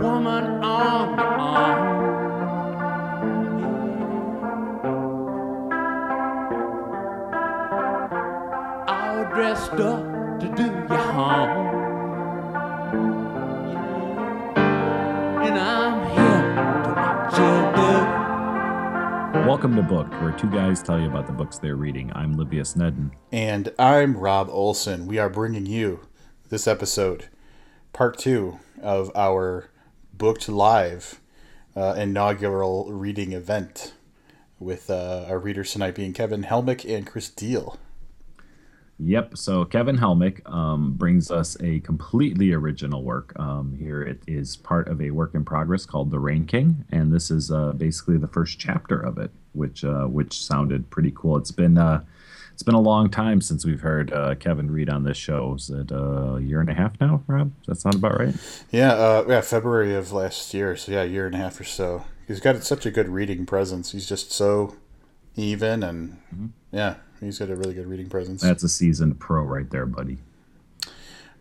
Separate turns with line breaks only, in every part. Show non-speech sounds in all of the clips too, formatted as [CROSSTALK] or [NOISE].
woman on the arm. All dressed up to do you harm. And I'm here to watch you do.
Welcome to Booked, where two guys tell you about the books they're reading. I'm Livius Nedin.
And I'm Rob Olson. We are bringing you this episode, part two of our booked live uh, inaugural reading event with uh, our readers tonight being Kevin Helmick and Chris Deal.
Yep. So Kevin Helmick um, brings us a completely original work. Um, here it is part of a work in progress called The Rain King, and this is uh, basically the first chapter of it, which uh, which sounded pretty cool. It's been uh, it's been a long time since we've heard uh, Kevin read on this show. Is it uh, a year and a half now, Rob? Does that sound about right?
Yeah, uh, yeah, February of last year. So yeah, a year and a half or so. He's got such a good reading presence. He's just so even, and yeah, he's got a really good reading presence.
That's a seasoned pro right there, buddy.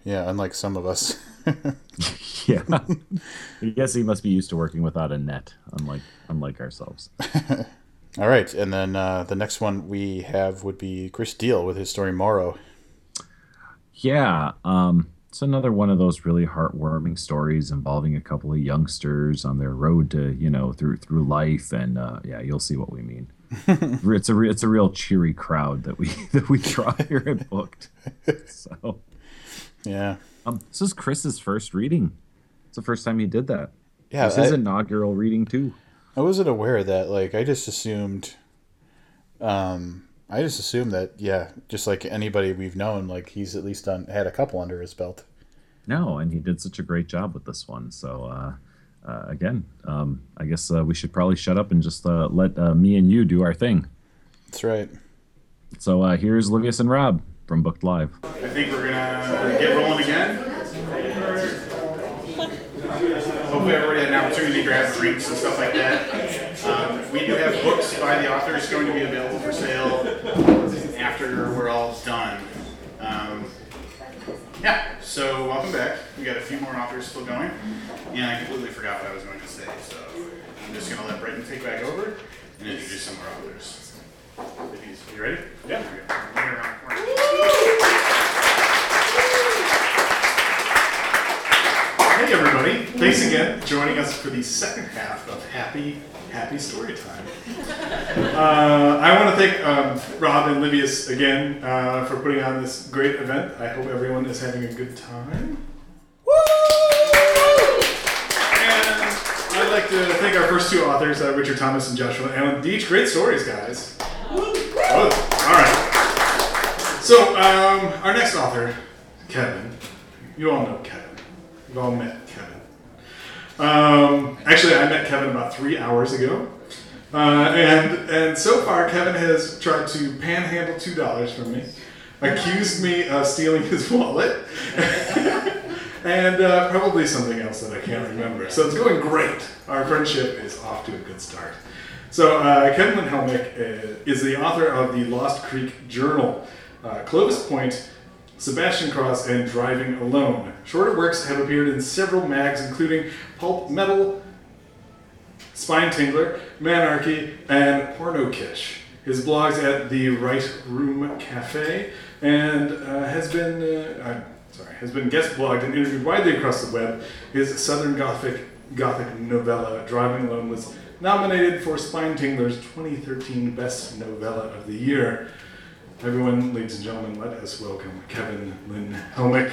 yeah, unlike some of us. [LAUGHS] [LAUGHS]
Yeah. I guess he must be used to working without a net, unlike unlike ourselves. [LAUGHS]
All right, and then uh, the next one we have would be Chris Deal with his story Morrow.
Yeah, um, it's another one of those really heartwarming stories involving a couple of youngsters on their road to, you know, through through life, and uh, yeah, you'll see what we mean. [LAUGHS] it's a re- it's a real cheery crowd that we [LAUGHS] that we draw here at Booked. [LAUGHS] So,
Yeah,
um, this is Chris's first reading. It's the first time he did that.
yeah.
This is
I,
inaugural reading too.
I wasn't aware of that. Like, I just assumed. Um, I just assumed that yeah, just like anybody we've known, like he's at least done had a couple under his belt.
No, and he did such a great job with this one. So uh, uh, again, um, I guess uh, we should probably shut up and just uh, let uh, me and you do our thing.
That's right.
So uh, here's Livius and Rob from Booked Live.
I think we're gonna get rolling again. Hopefully everybody had an opportunity to grab drinks and stuff like that. Um, we do have books by the authors going to be available for sale after we're all done. Um, yeah, so welcome back. We got a few more authors still going. And I completely forgot what I was going to say, so I'm just gonna let Britton take back over and introduce some more authors. You ready? Yeah. Hey everybody! Thanks again for joining us for the second half of Happy Happy Story Time. [LAUGHS] Uh, I want to thank um, Rob and Livius again uh, for putting on this great event. I hope everyone is having a good time. And I'd like to thank our first two authors, uh, Richard Thomas and Joshua Allen Doetsch. Great stories, guys. Oh, all right. So, um, our next author, Kevin. You all know Kevin. All met Kevin. Um, actually, I met Kevin about three hours ago. Uh, and and so far, Kevin has tried to panhandle two dollars from me, accused me of stealing his [LAUGHS] wallet, [LAUGHS] and uh, probably something else that I can't remember. So it's going great. Our friendship is off to a good start. So uh, Kevin Helmick uh, is the author of the Lost Creek Journal, uh, Clovis Point, Sebastian Cross, and Driving Alone. Shorter works have appeared in several mags, including Pulp Metal, Spine Tingler, Manarchy, and Pornokitsch. His blogs at the Right Room Cafe and uh, has been uh, sorry has been guest blogged and interviewed widely across the web. His Southern Gothic Gothic novella Driving Alone was nominated for Spine Tingler's 2013 Best Novella of the Year. Everyone, ladies and gentlemen, let us welcome Kevin Lynn Helmick.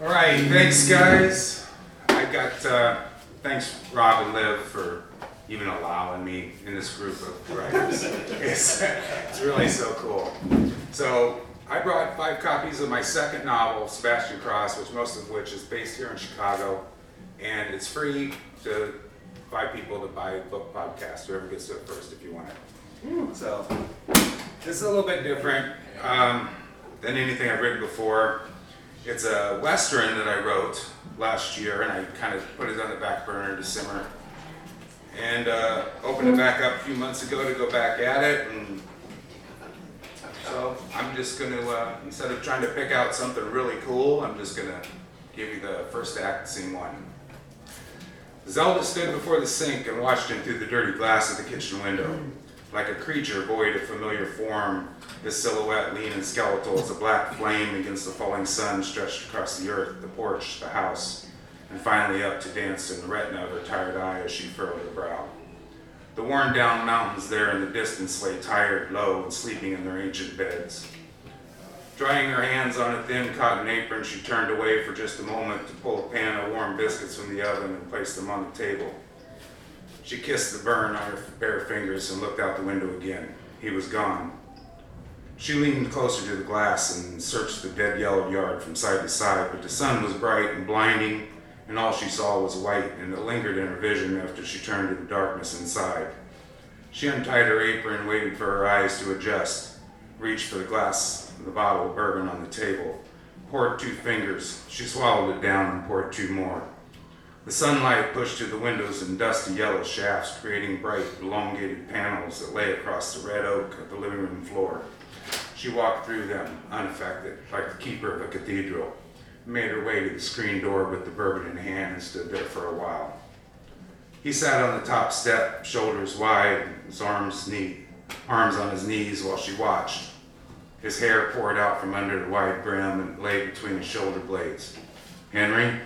All right, thanks, guys. I got uh, thanks, Rob and Liv, for even allowing me in this group of writers. [LAUGHS] it's, it's really so cool. So I brought five copies of my second novel, Sebastian Cross, which most of which is based here in Chicago, and it's free to five people to buy a book podcast. Whoever gets to it first, if you want it. So this is a little bit different um, than anything I've written before. It's a western that I wrote last year, and I kind of put it on the back burner to simmer. And uh, opened it back up a few months ago to go back at it, and so I'm just going to, uh, instead of trying to pick out something really cool, I'm just going to give you the first act, scene one. Zelda stood before the sink and watched him through the dirty glass of the kitchen window. Like a creature void of familiar form, his silhouette lean and skeletal as a black flame against the falling sun stretched across the earth, the porch, the house, and finally up to dance in the retina of her tired eye as she furrowed her brow. The worn down mountains there in the distance lay tired, low, and sleeping in their ancient beds. Drying her hands on a thin cotton apron, she turned away for just a moment to pull a pan of warm biscuits from the oven and place them on the table. She kissed the burn on her bare fingers and looked out the window again. He was gone. She leaned closer to the glass and searched the dead yellowed yard from side to side, but the sun was bright and blinding, and all she saw was white, and it lingered in her vision after she turned to the darkness inside. She untied her apron, waiting for her eyes to adjust, reached for the glass, the bottle of bourbon on the table, poured two fingers. She swallowed it down and poured two more. The sunlight pushed through the windows in dusty yellow shafts, creating bright, elongated panels that lay across the red oak of the living room floor. She walked through them, unaffected, like the keeper of a cathedral made her way to the screen door with the bourbon in hand and stood there for a while. He sat on the top step, shoulders wide, his arms knee, arms on his knees while she watched. His hair poured out from under the wide brim and lay between his shoulder blades. Henry?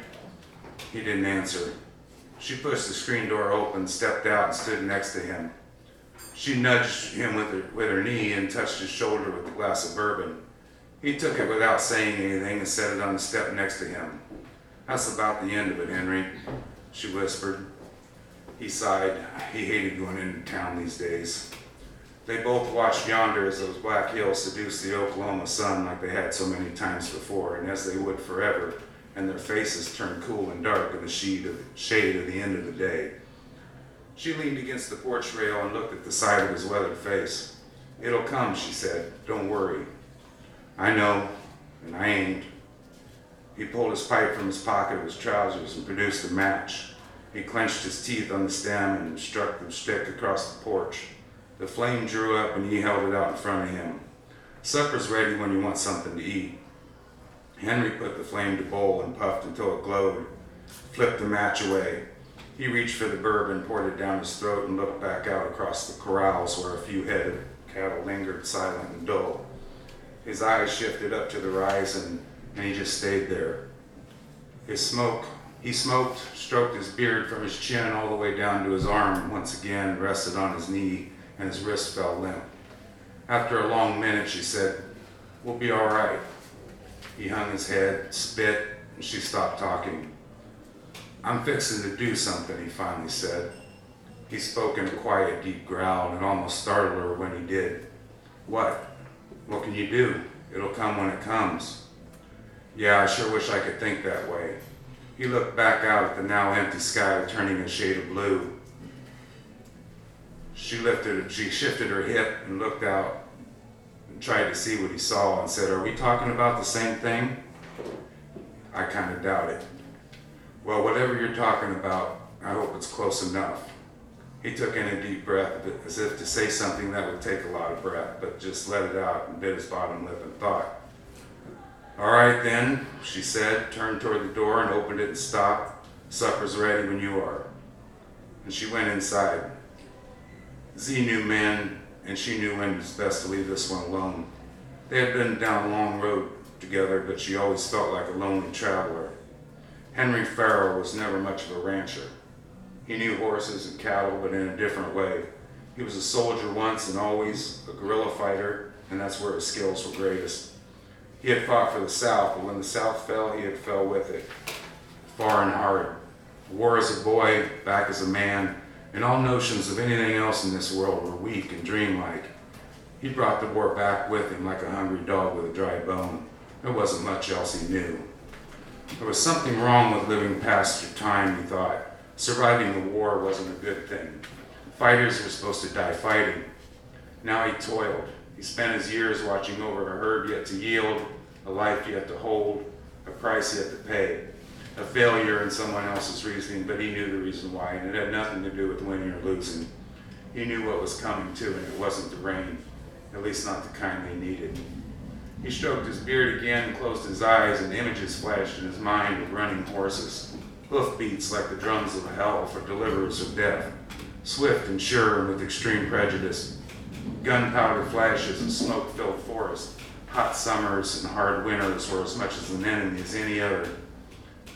He didn't answer. She pushed the screen door open, stepped out, and stood next to him. She nudged him with her, with her knee and touched his shoulder with the glass of bourbon. He took it without saying anything and set it on the step next to him. That's about the end of it, Henry, she whispered. He sighed. He hated going into town these days. They both watched yonder as those black hills seduced the Oklahoma sun like they had so many times before, and as they would forever, and their faces turned cool and dark in the shade of, shade of the end of the day. She leaned against the porch rail and looked at the side of his weathered face. It'll come, she said. Don't worry. I know, and I ain't. He pulled his pipe from his pocket of his trousers and produced a match. He clenched his teeth on the stem and struck the stick across the porch. The flame drew up and he held it out in front of him. Supper's ready when you want something to eat. Henry put the flame to bowl and puffed until it glowed, flipped the match away. He reached for the bourbon, poured it down his throat, and looked back out across the corrals where a few head of cattle lingered silent and dull. His eyes shifted up to the horizon, and he just stayed there. His smoke, he smoked, stroked his beard from his chin all the way down to his arm, once again rested on his knee, and his wrist fell limp. After a long minute, she said, We'll be all right. He hung his head, spit, and she stopped talking. I'm fixing to do something, he finally said. He spoke in a quiet, deep growl, and almost startled her when he did. What? What can you do? It'll come when it comes. Yeah, I sure wish I could think that way. He looked back out at the now empty sky turning a shade of blue. She lifted, she shifted her hip and looked out and tried to see what he saw and said, Are we talking about the same thing? I kind of doubt it. Well, whatever you're talking about, I hope it's close enough. He took in a deep breath as if to say something that would take a lot of breath, but just let it out and bit his bottom lip and thought. All right, then, she said, turned toward the door and opened it and stopped. Supper's ready when you are. And she went inside. Z knew men, and she knew when it was best to leave this one alone. They had been down a long road together, but she always felt like a lonely traveler. Henry Farrell was never much of a rancher. He knew horses and cattle, but in a different way. He was a soldier once and always a guerrilla fighter, and that's where his skills were greatest. He had fought for the South, but when the South fell, he had fell with it, far and hard. War as a boy, back as a man, and all notions of anything else in this world were weak and dreamlike. He brought the war back with him like a hungry dog with a dry bone. There wasn't much else he knew. There was something wrong with living past your time, he thought. Surviving the war wasn't a good thing. Fighters were supposed to die fighting. Now he toiled. He spent his years watching over a herd yet to yield, a life yet to hold, a price yet to pay. A failure in someone else's reasoning, but he knew the reason why, and it had nothing to do with winning or losing. He knew what was coming too, and it wasn't the rain, at least not the kind they needed. He stroked his beard again closed his eyes, and images flashed in his mind of running horses, hoof beats like the drums of hell for deliverers of death, swift and sure and with extreme prejudice, gunpowder flashes and smoke-filled forests, hot summers and hard winters were as much as an enemy as any other.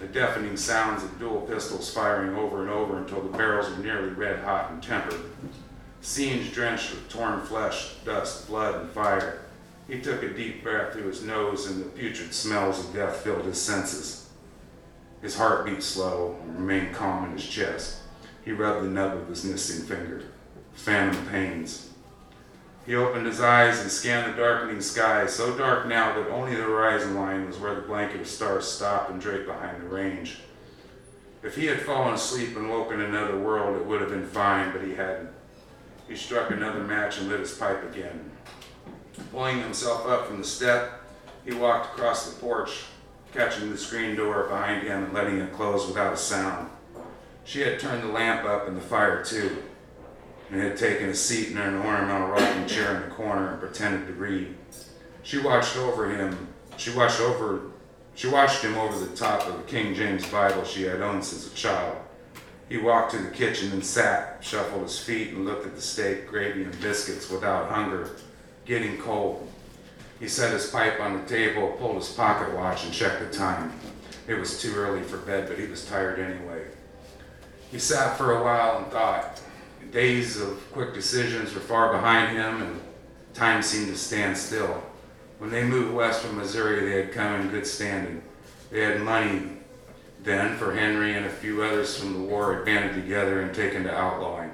The deafening sounds of dual pistols firing over and over until the barrels were nearly red hot and tempered. Scenes drenched with torn flesh, dust, blood, and fire. He took a deep breath through his nose, and the putrid smells of death filled his senses. His heart beat slow and remained calm in his chest. He rubbed the nub of his missing finger. Phantom pains. He opened his eyes and scanned the darkening sky, so dark now that only the horizon line was where the blanket of stars stopped and draped behind the range. If he had fallen asleep and woke in another world, it would have been fine, but he hadn't. He struck another match and lit his pipe again. Pulling himself up from the step, he walked across the porch, catching the screen door behind him and letting it close without a sound. She had turned the lamp up and the fire too and had taken a seat in an ornamental rocking chair in the corner and pretended to read. She watched over him. She watched over. She watched him over the top of the King James Bible she had owned since a child. He walked to the kitchen and sat, shuffled his feet, and looked at the steak, gravy, and biscuits without hunger, getting cold. He set his pipe on the table, pulled his pocket watch, and checked the time. It was too early for bed, but he was tired anyway. He sat for a while and thought days of quick decisions were far behind him, and time seemed to stand still. When they moved west from Missouri, they had come in good standing. They had money then, for Henry and a few others from the war had banded together and taken to outlawing.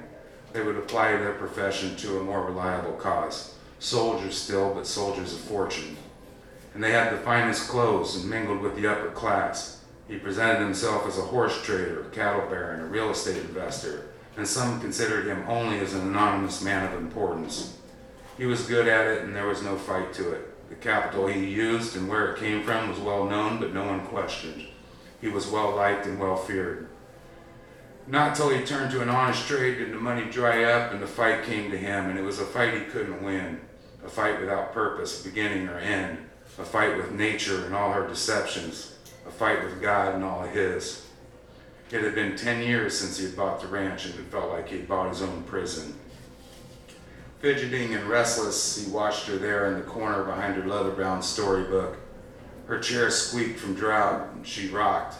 They would apply their profession to a more reliable cause. Soldiers still, but soldiers of fortune. And they had the finest clothes and mingled with the upper class. He presented himself as a horse trader, a cattle baron, a real estate investor, and some considered him only as an anonymous man of importance. He was good at it, and there was no fight to it. The capital he used and where it came from was well known, but no one questioned. He was well liked and well feared. Not till he turned to an honest trade did the money dry up and the fight came to him, and it was a fight he couldn't win. A fight without purpose, beginning or end. A fight with nature and all her deceptions. A fight with God and all his. It had been 10 years since he had bought the ranch and it felt like he had bought his own prison. Fidgeting and restless, he watched her there in the corner behind her leather bound storybook. Her chair squeaked from drought and she rocked.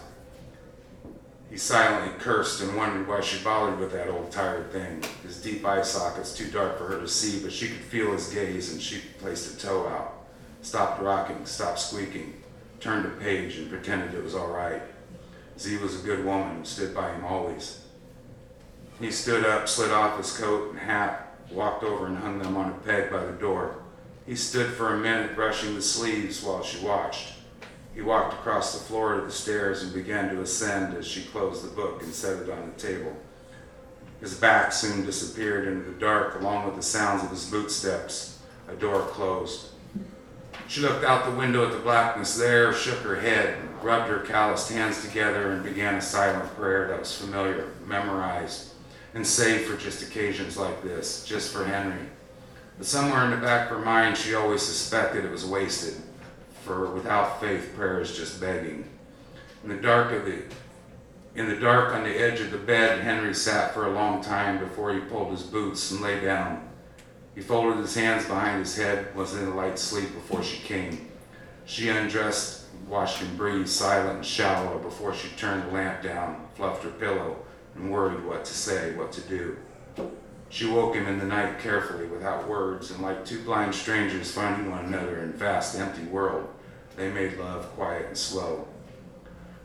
He silently cursed and wondered why she bothered with that old tired thing. His deep eye sockets too dark for her to see, but she could feel his gaze and she placed a toe out. Stopped rocking, stopped squeaking, turned a page and pretended it was all right. Z was a good woman and stood by him always. He stood up, slid off his coat and hat, walked over and hung them on a peg by the door. He stood for a minute brushing the sleeves while she watched. He walked across the floor to the stairs and began to ascend as she closed the book and set it on the table. His back soon disappeared into the dark along with the sounds of his bootsteps. A door closed. She looked out the window at the blackness there, shook her head, rubbed her calloused hands together, and began a silent prayer that was familiar, memorized, and saved for just occasions like this, just for Henry. But somewhere in the back of her mind, she always suspected it was wasted, for without faith, prayer is just begging. In the dark of the in the dark on the edge of the bed, Henry sat for a long time before he pulled his boots and lay down. He folded his hands behind his head, was in a light sleep before she came. She undressed, watched him breathe silent and shallow before she turned the lamp down, fluffed her pillow, and worried what to say, what to do. She woke him in the night carefully, without words, and like two blind strangers finding one another in vast empty world, they made love quiet and slow.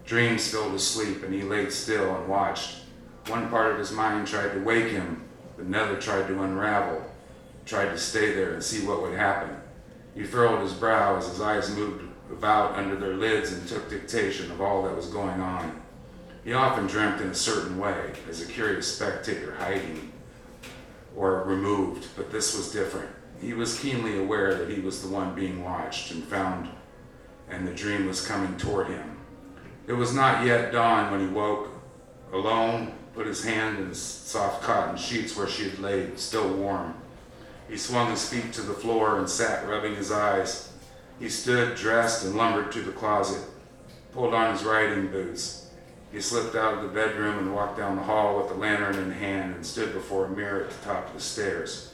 Dreams filled his sleep, and he lay still and watched. One part of his mind tried to wake him, but another tried to unravel tried to stay there and see what would happen. He furrowed his brow as his eyes moved about under their lids and took dictation of all that was going on. He often dreamt in a certain way, as a curious spectator hiding or removed, but this was different. He was keenly aware that he was the one being watched and found, and the dream was coming toward him. It was not yet dawn when he woke, alone, put his hand in the soft cotton sheets where she had laid, still warm. He swung his feet to the floor and sat rubbing his eyes. He stood, dressed, and lumbered to the closet, pulled on his riding boots. He slipped out of the bedroom and walked down the hall with the lantern in hand and stood before a mirror at the top of the stairs.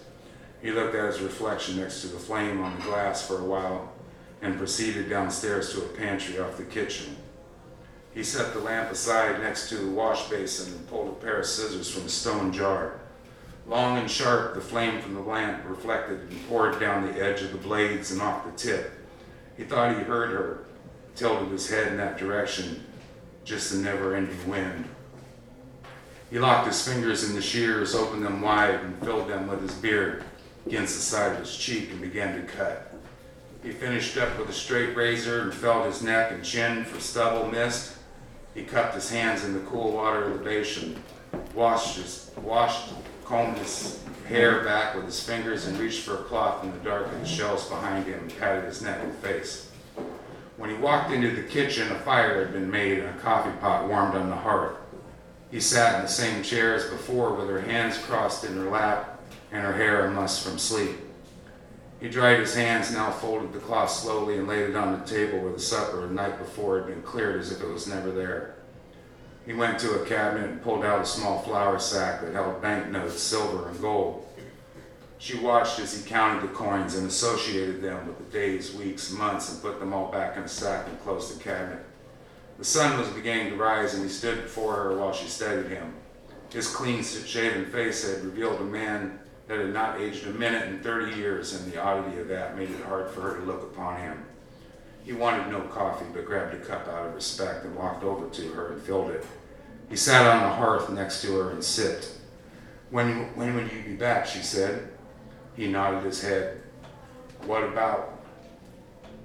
He looked at his reflection next to the flame on the glass for a while and proceeded downstairs to a pantry off the kitchen. He set the lamp aside next to the wash basin and pulled a pair of scissors from a stone jar. Long and sharp, the flame from the lamp reflected and poured down the edge of the blades and off the tip. He thought he heard her, tilted his head in that direction, just the never ending wind. He locked his fingers in the shears, opened them wide, and filled them with his beard against the side of his cheek and began to cut. He finished up with a straight razor and felt his neck and chin for stubble mist. He cupped his hands in the cool water of the basin, washed his, washed, combed his hair back with his fingers, and reached for a cloth in the dark of the shelves behind him and patted his neck and face. When he walked into the kitchen, a fire had been made and a coffee pot warmed on the hearth. He sat in the same chair as before with her hands crossed in her lap and her hair a muss from sleep. He dried his hands, now folded the cloth slowly and laid it on the table where the supper the night before had been cleared as if it was never there. He went to a cabinet and pulled out a small flour sack that held banknotes, silver, and gold. She watched as he counted the coins and associated them with the days, weeks, months, and put them all back in a sack and closed the cabinet. The sun was beginning to rise, and he stood before her while she studied him. His clean shaven face had revealed a man that had not aged a minute in 30 years, and the oddity of that made it hard for her to look upon him. He wanted no coffee, but grabbed a cup out of respect and walked over to her and filled it. He sat on the hearth next to her and sipped. When, when would you be back? she said. He nodded his head. What about?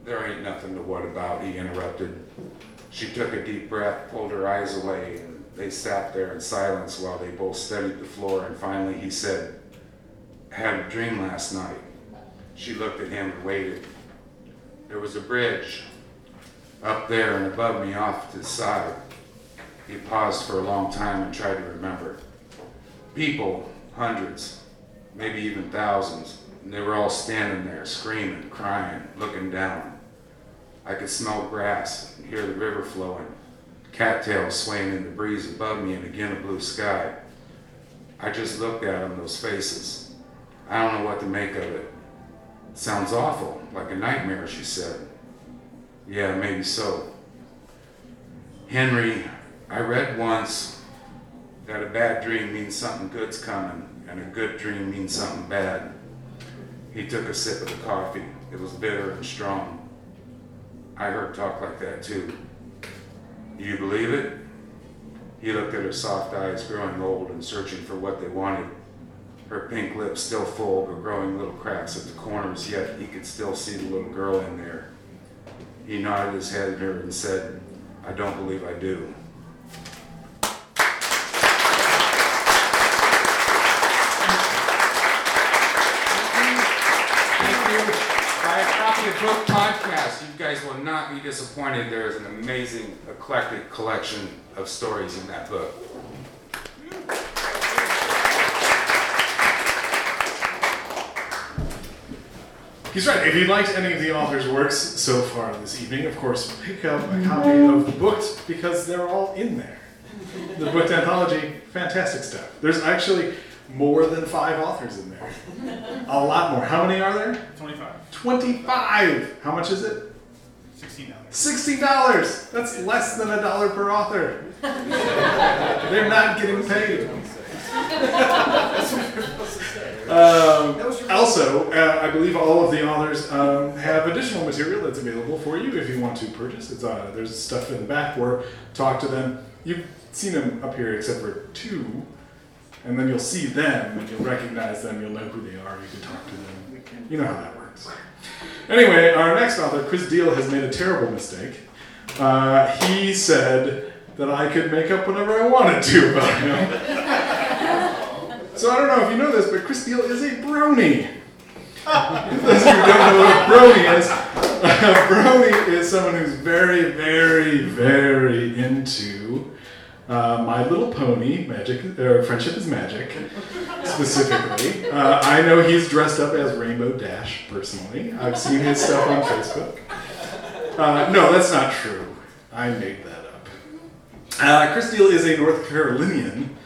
There ain't nothing to what about, he interrupted. She took a deep breath, pulled her eyes away, and they sat there in silence while they both studied the floor, and finally he said, I had a dream last night. She looked at him and waited. There was a bridge up there and above me off to the side. He paused for a long time and tried to remember. People, hundreds, maybe even thousands, and they were all standing there, screaming, crying, looking down. I could smell grass and hear the river flowing, cattails swaying in the breeze above me, and again a blue sky. I just looked at them, those faces. I don't know what to make of it. Sounds awful, like a nightmare, she said. Yeah, maybe so. Henry, I read once that a bad dream means something good's coming, and a good dream means something bad. He took a sip of the coffee. It was bitter and strong. I heard talk like that too. Do you believe it? He looked at her soft eyes, growing old and searching for what they wanted. Her pink lips still full, but growing little cracks at the corners, yet he could still see the little girl in there. He nodded his head at her and said, I don't believe I do. Book Podcast. You guys will not be disappointed. There is an amazing, eclectic collection of stories in that book.
He's right. If you liked any of the author's works so far this evening, of course, pick up a copy of the books because they're all in there. The book anthology, fantastic stuff. There's actually more than five authors in there. A lot more. How many are there?
25.
25! How much is it?
$16.
$16! That's less than a dollar per author. They're not getting paid. [LAUGHS] Um, also, uh, I believe all of the authors um, have additional material that's available for you if you want to purchase. It's uh, there's stuff in the back where talk to them. You've seen them up here except for two, and then you'll see them and you'll recognize them. You'll know who they are. You can talk to them. You know how that works. Anyway, our next author, Chris Deal, has made a terrible mistake. Uh, he said that I could make up whatever I wanted to about him. [LAUGHS] So I don't know if you know this, but Chris Deal is a brony. [LAUGHS] Those who don't know what a brony is, a brony is someone who's very, very, very into uh, My Little Pony, Magic, or Friendship is Magic, specifically. Uh, I know he's dressed up as Rainbow Dash personally. I've seen his stuff on Facebook. Uh, no, that's not true. I made that up. Uh, Chris Deal is a North Carolinian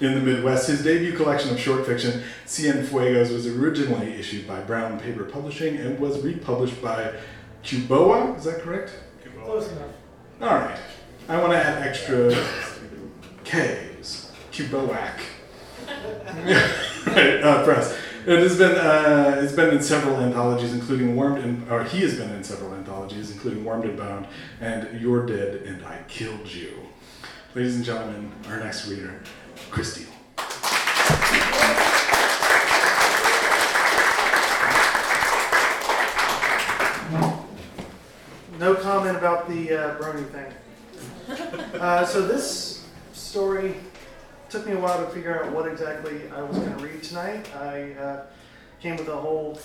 in the Midwest. His debut collection of short fiction, Cienfuegos, was originally issued by Brown Paper Publishing and was republished by Kuboa. Is that correct?
Close enough.
All right. I want to add extra K's. Cuboac. [LAUGHS] right, uh, press. It has been uh, it's been in several anthologies, including Warmed and or he has been in several anthologies, including Warmed and Bound and You're Dead and I Killed You. Ladies and gentlemen, our next reader, Chris.
No comment about the uh, Brony thing. Uh, so this story took me a while to figure out what exactly I was going to read tonight. I uh, came with a whole,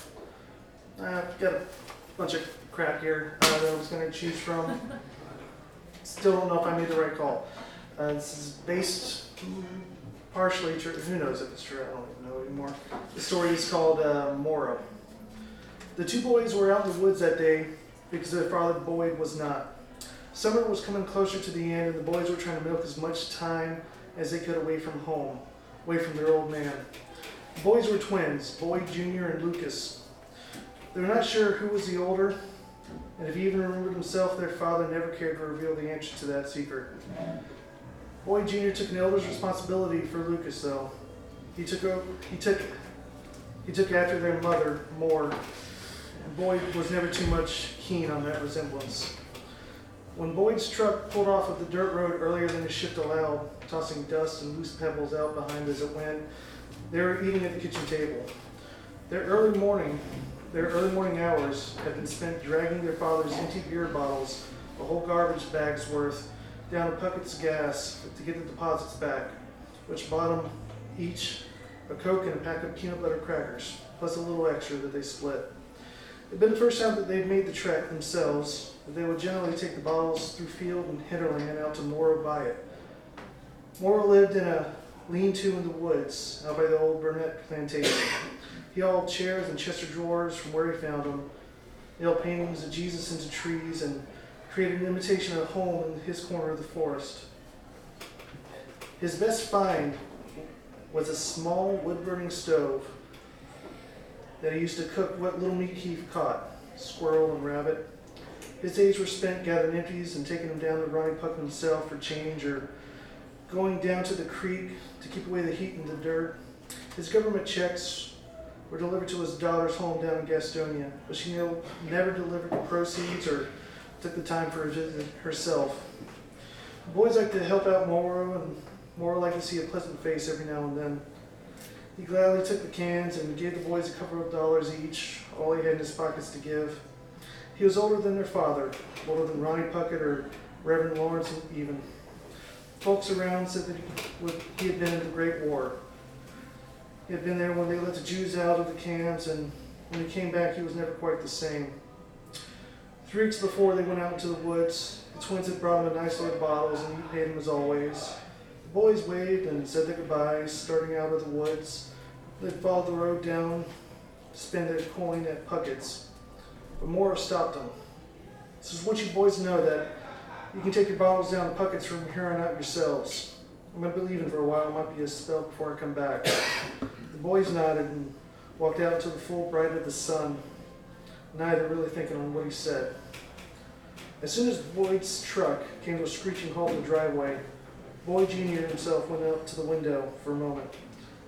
uh, got a bunch of crap here uh, that I was going to choose from. Still don't know if I made the right call. Uh, this is based partially true. Who knows if it's true? I don't even know anymore. The story is called uh, Morrow. The two boys were out in the woods that day because their father Boyd was not. Summer was coming closer to the end, and the boys were trying to milk as much time as they could away from home, away from their old man. The boys were twins, Boyd Jr. and Lucas. They were not sure who was the older, and if he even remembered himself, their father never cared to reveal the answer to that secret. Boyd Jr. took an elder's responsibility for Lucas, though. He took over, he took he took after their mother more, and Boyd was never too much keen on that resemblance. When Boyd's truck pulled off of the dirt road earlier than his shift allowed, tossing dust and loose pebbles out behind as it went, they were eating at the kitchen table. Their early morning, their early morning hours had been spent dragging their father's empty beer bottles, a whole garbage bag's worth, down to Puckett's gas to get the deposits back, which bought them each a Coke and a pack of peanut butter crackers, plus a little extra that they split. It'd been the first time that they'd made the trek themselves, but they would generally take the bottles through field and hinterland out to Morrow by it. Morrow lived in a lean-to in the woods out by the old Burnett plantation. He hauled chairs and chest of drawers from where he found them, nailed paintings of Jesus into trees, and created an imitation of a home in his corner of the forest. His best find was a small wood-burning stove that he used to cook what little meat he caught, squirrel and rabbit. His days were spent gathering empties and taking them down to Ronnie Puck himself for change or going down to the creek to keep away the heat and the dirt. His government checks were delivered to his daughter's home down in Gastonia, but she never delivered the proceeds or took the time for herself. The boys like to help out Morrow, and Morrow liked to see a pleasant face every now and then. He gladly took the cans and gave the boys a couple of dollars each, all he had in his pockets to give. He was older than their father, older than Ronnie Puckett or Reverend Lawrence even. Folks around said that he had been in the Great War. He had been there when they let the Jews out of the camps, and when he came back, he was never quite the same. Three weeks before they went out into the woods, the twins had brought him a nice load of bottles, and he paid him as always. The boys waved and said their goodbyes, starting out of the woods. They followed the road down to spend their coin at Puckett's. But Morrow stopped them. Says, once you boys know that you can take your bottles down to Puckett's from here on out yourselves. I'm going to be leaving for a while. It might be a spell before I come back. The boys nodded and walked out into the full bright of the sun, neither really thinking on what he said. As soon as Boyd's truck came to a screeching halt in the driveway, Boyd Jr. himself went up to the window for a moment.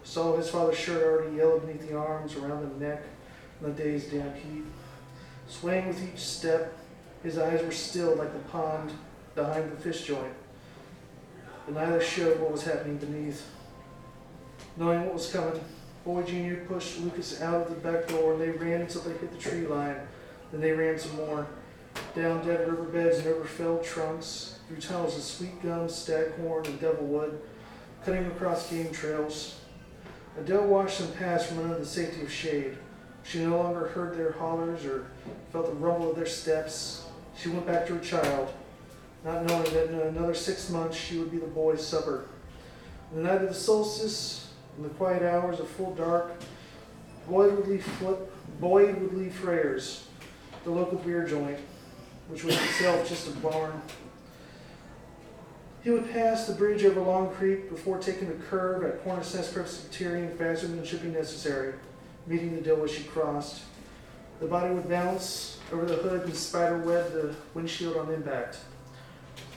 Saw his father's shirt already yellow beneath the arms, around the neck, in the day's damp heat. Swaying with each step, his eyes were still like the pond behind the fish joint, but neither showed what was happening beneath. Knowing what was coming, Boyd Jr. pushed Lucas out of the back door and they ran until they hit the tree line. Then they ran some more, down dead riverbeds and over felled trunks, through tunnels of sweet gum, staghorn, and devilwood, cutting across game trails. Adele watched them pass from under the safety of shade. She no longer heard their hollers or felt the rumble of their steps. She went back to her child, not knowing that in another six months she would be the boy's supper. The night of the solstice, in the quiet hours of full dark, Boyd would leave, Freyr's, the local beer joint. which was itself just a barn. He would pass the bridge over Long Creek before taking the curve at Cornerstone Presbyterian faster than should be necessary, meeting the doe as she crossed. The body would bounce over the hood and spider web the windshield on impact.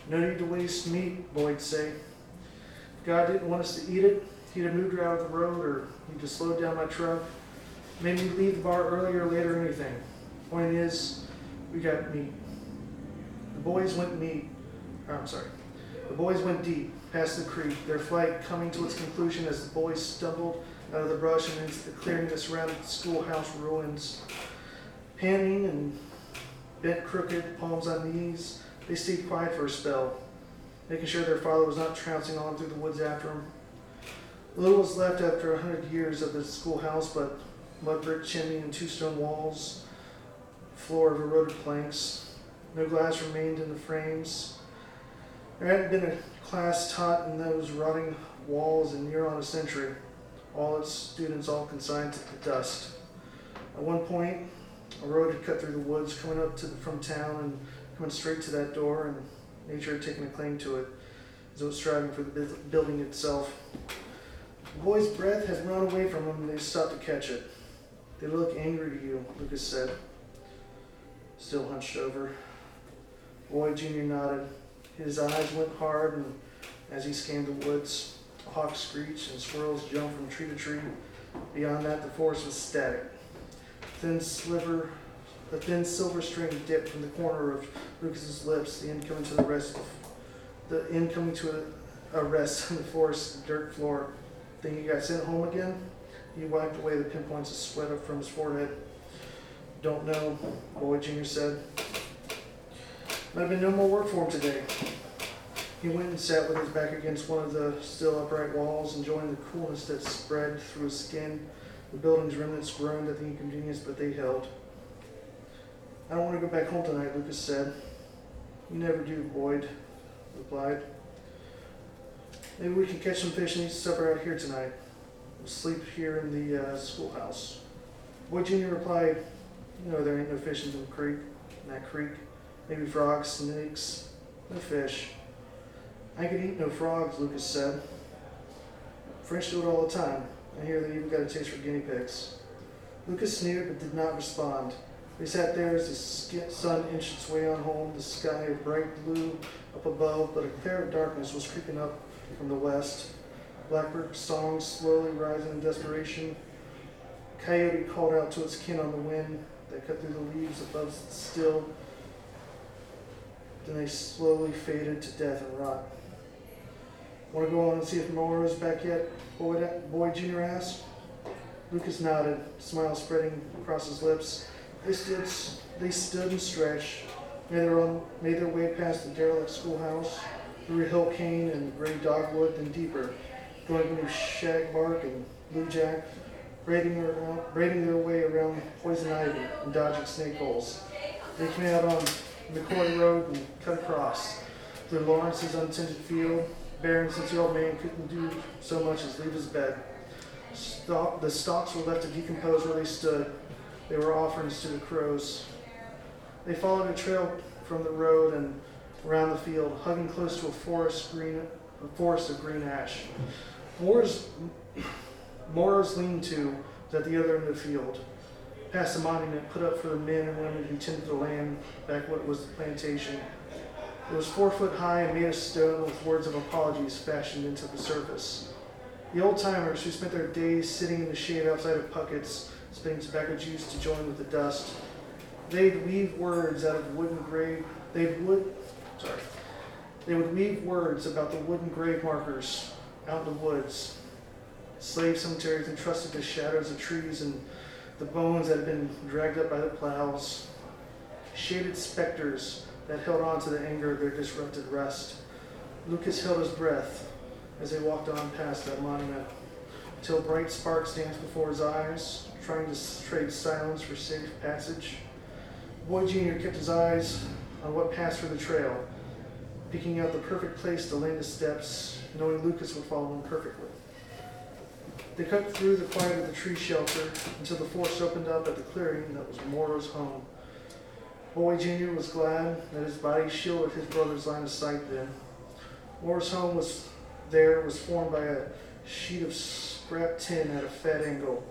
No need to waste meat, Boyd'd say. God didn't want us to eat it, he'd have moved her out of the road or he'd have slowed down my truck. Made me leave the bar earlier or later or anything. Point is, we got meat. The boys went meat. Or, I'm sorry. The boys went deep, past the creek, their flight coming to its conclusion as the boys stumbled out of the brush and into the clearing that surrounded the schoolhouse ruins. Panting and bent crooked, palms on knees, they stayed quiet for a spell, making sure their father was not trouncing on through the woods after them. Little was left after a hundred years of the schoolhouse but mud brick chimney and two stone walls, floor of eroded planks. No glass remained in the frames. There hadn't been a class taught in those rotting walls in near on a century. All its students all consigned to the dust. At one point, a road had cut through the woods, coming up to the, from town and coming straight to that door, and nature had taken a claim to it, as it was striving for the building itself. Boy's breath had run away from him, and they stopped to catch it. They look angry to you, Lucas said, still hunched over. Boy Junior nodded. His eyes went hard, and as he scanned the woods, a hawk screeched and squirrels jumped from tree to tree. Beyond that, the forest was static. Thin sliver, a thin silver string dipped from the corner of Lucas's lips, the end coming to the rest, the end coming to a, a rest on the forest dirt floor. Think you got sent home again? He wiped away the pinpoints of sweat from his forehead. Don't know, Boy Junior said. Might have been no more work for him today. He went and sat with his back against one of the still upright walls, enjoying the coolness that spread through his skin. The building's remnants groaned at the inconvenience, but they held. I don't want to go back home tonight, Lucas said. You never do, Boyd replied. Maybe we can catch some fish and eat supper out here tonight. We'll sleep here in the uh, schoolhouse. Boy Jr. replied, You know there ain't no fish in the creek, in that creek. Maybe frogs, snakes, no fish. I could eat no frogs, Lucas said. French do it all the time. I hear they even got a taste for guinea pigs. Lucas sneered but did not respond. They sat there as the sun inched its way on home, the sky of bright blue up above, but a cloud of darkness was creeping up from the west. Blackbird song slowly rising in desperation. Coyote called out to its kin on the wind that cut through the leaves above still. Then they slowly faded to death and rot. Want to go on and see if Morrow's back yet? Boyd, Boyd Jr. asked. Lucas nodded, smile spreading across his lips. They stood, they stood and stretched, made their, own, made their way past the derelict schoolhouse, through hill cane and gray dogwood, then deeper, going beneath shagbark and bluejack, braiding, around, braiding their way around poison ivy and dodging snake holes. They came out on McCoy Road and cut across through Lawrence's untended field, barren since the old man couldn't do so much as leave his bed. Stalk, the stalks were left to decompose where they stood. They were offerings to the crows. They followed a trail from the road and around the field, hugging close to a forest green, a forest of green ash. Moore's, Moore's lean-to was at the other end of the field, past the monument put up for the men and women who tended the land back when it was the plantation. It was four foot high and made of stone with words of apologies fashioned into the surface. The old timers who spent their days sitting in the shade outside of Puckett's, spitting tobacco juice to join with the dust, they'd weave words out of wooden grave. They would, sorry, they would weave words about the wooden grave markers out in the woods. Slave cemeteries entrusted to shadows of trees and the bones that had been dragged up by the plows. Shaded specters that held on to the anger of their disrupted rest. Lucas held his breath as they walked on past that monument, till bright sparks danced before his eyes, trying to trade silence for safe passage. Boy Jr. kept his eyes on what passed for the trail, picking out the perfect place to land his steps, knowing Lucas would follow him perfectly. They cut through the quiet of the tree shelter until the forest opened up at the clearing that was Morrow's home. Boy Jr. was glad that his body shielded his brother's line of sight then. Moore's home was there was formed by a sheet of scrap tin at a fat angle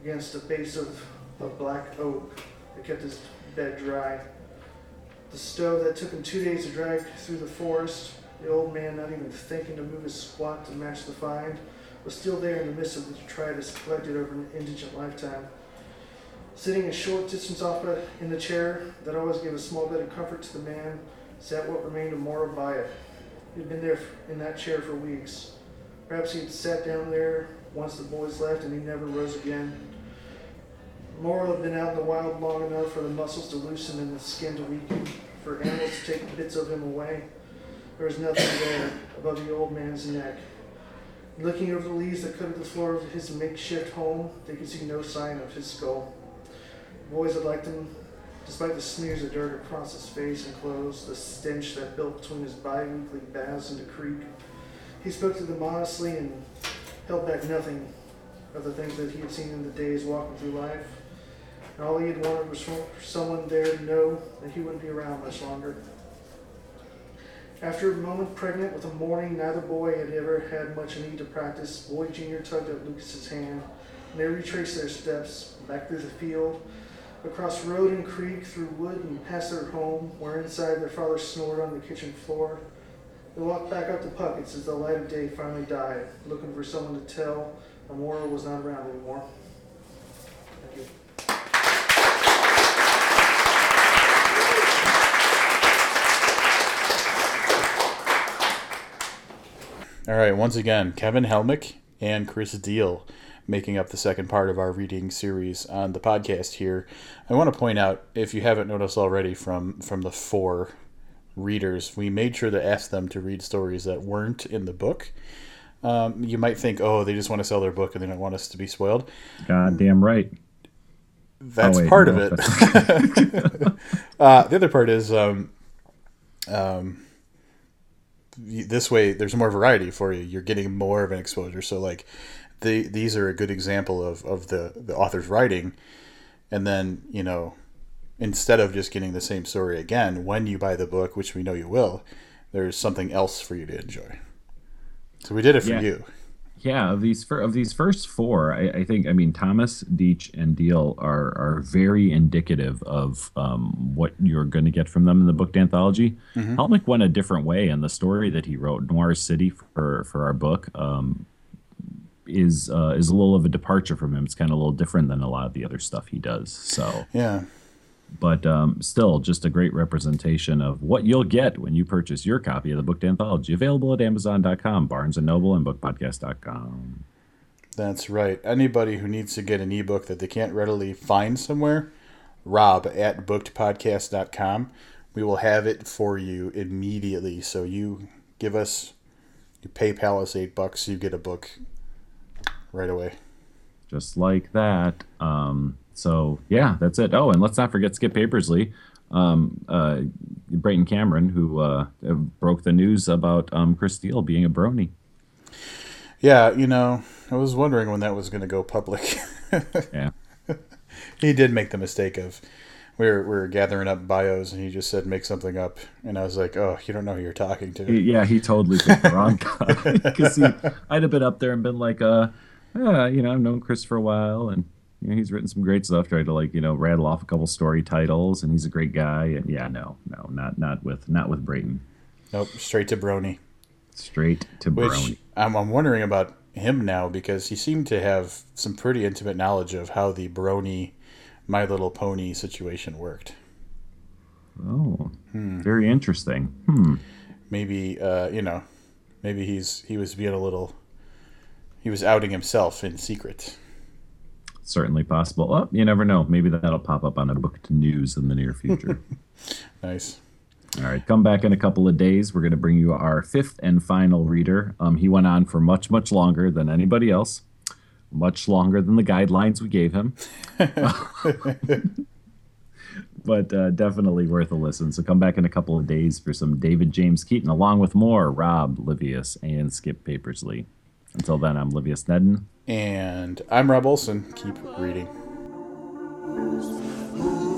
against a base of, of black oak that kept his bed dry. The stove that took him two days to drag through the forest, the old man not even thinking to move his squat to match the find, was still there in the midst of the detritus collected over an indigent lifetime. Sitting a short distance off in the chair that always gave a small bit of comfort to the man sat what remained of Morrow Byatt. He'd been there in that chair for weeks. Perhaps he had sat down there once the boys left and he never rose again. Morrow had been out in the wild long enough for the muscles to loosen and the skin to weaken, for animals to take bits of him away. There was nothing there above the old man's neck. Looking over the leaves that covered the floor of his makeshift home, they could see no sign of his skull. The boys had liked him, despite the smears of dirt across his face and clothes, the stench that built between his bi-weekly baths in the creek. He spoke to them honestly and held back nothing of the things that he had seen in the days walking through life. And all he had wanted was for someone there to know that he wouldn't be around much longer. After a moment pregnant with a morning neither boy had ever had much need to practice, Boy Jr. tugged at Lucas's hand, and they retraced their steps back through the field, across road and creek, through wood, and past their home, where inside their father snored on the kitchen floor. They walked back up to Puckett's as the light of day finally died, looking for someone to tell Amora was not around anymore. Thank you.
All right, once again, Kevin Helmick and Chris Deal making up the second part of our reading series on the podcast here. I want to point out, if you haven't noticed already from from the four readers, we made sure to ask them to read stories that weren't in the book. Um, you might think, oh, they just want to sell their book and they don't want us to be spoiled.
Goddamn right.
That's
Oh, wait,
part
no,
of it. [LAUGHS] [LAUGHS] uh, the other part is um, um, this way there's more variety for you. You're getting more of an exposure. So like, the these are a good example of, of the the author's writing, and then you know, instead of just getting the same story again, when you buy the book, which we know you will, there's something else for you to enjoy. So we did it for
Yeah.
you.
Yeah, of these fir- of these first four, I, I think I mean Thomas, Doetsch, and Deal are are very indicative of um, what you're going to get from them in the book anthology. Helmick went a different way, and the story that he wrote, Noir City, for for our book, um, is uh, is a little of a departure from him. It's kind of a little different than a lot of the other stuff he does. So,
Yeah.
But um, still, just a great representation of what you'll get when you purchase your copy of the book anthology. Available at Amazon.com, Barnes and Noble, and BookedPodcast.com.
That's right. Anybody who needs to get an ebook that they can't readily find somewhere, rob at bookedpodcast.com. We will have it for you immediately. So you give us, you PayPal us eight bucks, you get a book right away.
just like that. Um, so yeah, that's it. Oh, and let's not forget Skip Papersley, um, uh, Brayton Cameron, who uh, broke the news about um, Chris Deal being a brony.
Yeah, you know, I was wondering when that was going to go public. [LAUGHS]
Yeah,
he did make the mistake of we were, we were gathering up bios and he just said make something up and i was like oh you don't know who you're talking to
He- yeah, he totally picked the wrong guy [LAUGHS] because I'd have been up there and been like, uh, uh, you know, I've known Chris for a while and. You know, he's written some great stuff. Tried to like you know rattle off a couple story titles, and he's a great guy. And yeah, no, no, not not with not with Brayton.
nope straight to brony
Straight to
which
brony.
I'm, I'm wondering about him now because he seemed to have some pretty intimate knowledge of how the brony my little pony situation worked
Oh, very interesting. Hmm.
maybe uh, you know maybe he's he was being a little he was outing himself in secret
Certainly possible. Oh, you never know. Maybe that'll pop up on a book to news in the near future. [LAUGHS]
nice
All right, come back in a couple of days. We're going to bring you our fifth and final reader. Um, he went on for much, much longer than anybody else, much longer than the guidelines we gave him. [LAUGHS] but uh, definitely worth a listen. So come back in a couple of days for some David James Keaton, along with more Rob Livius and Skip Papersley. Until then, I'm Livius Nedin.
and i'm rob olson. Keep reading.
Thank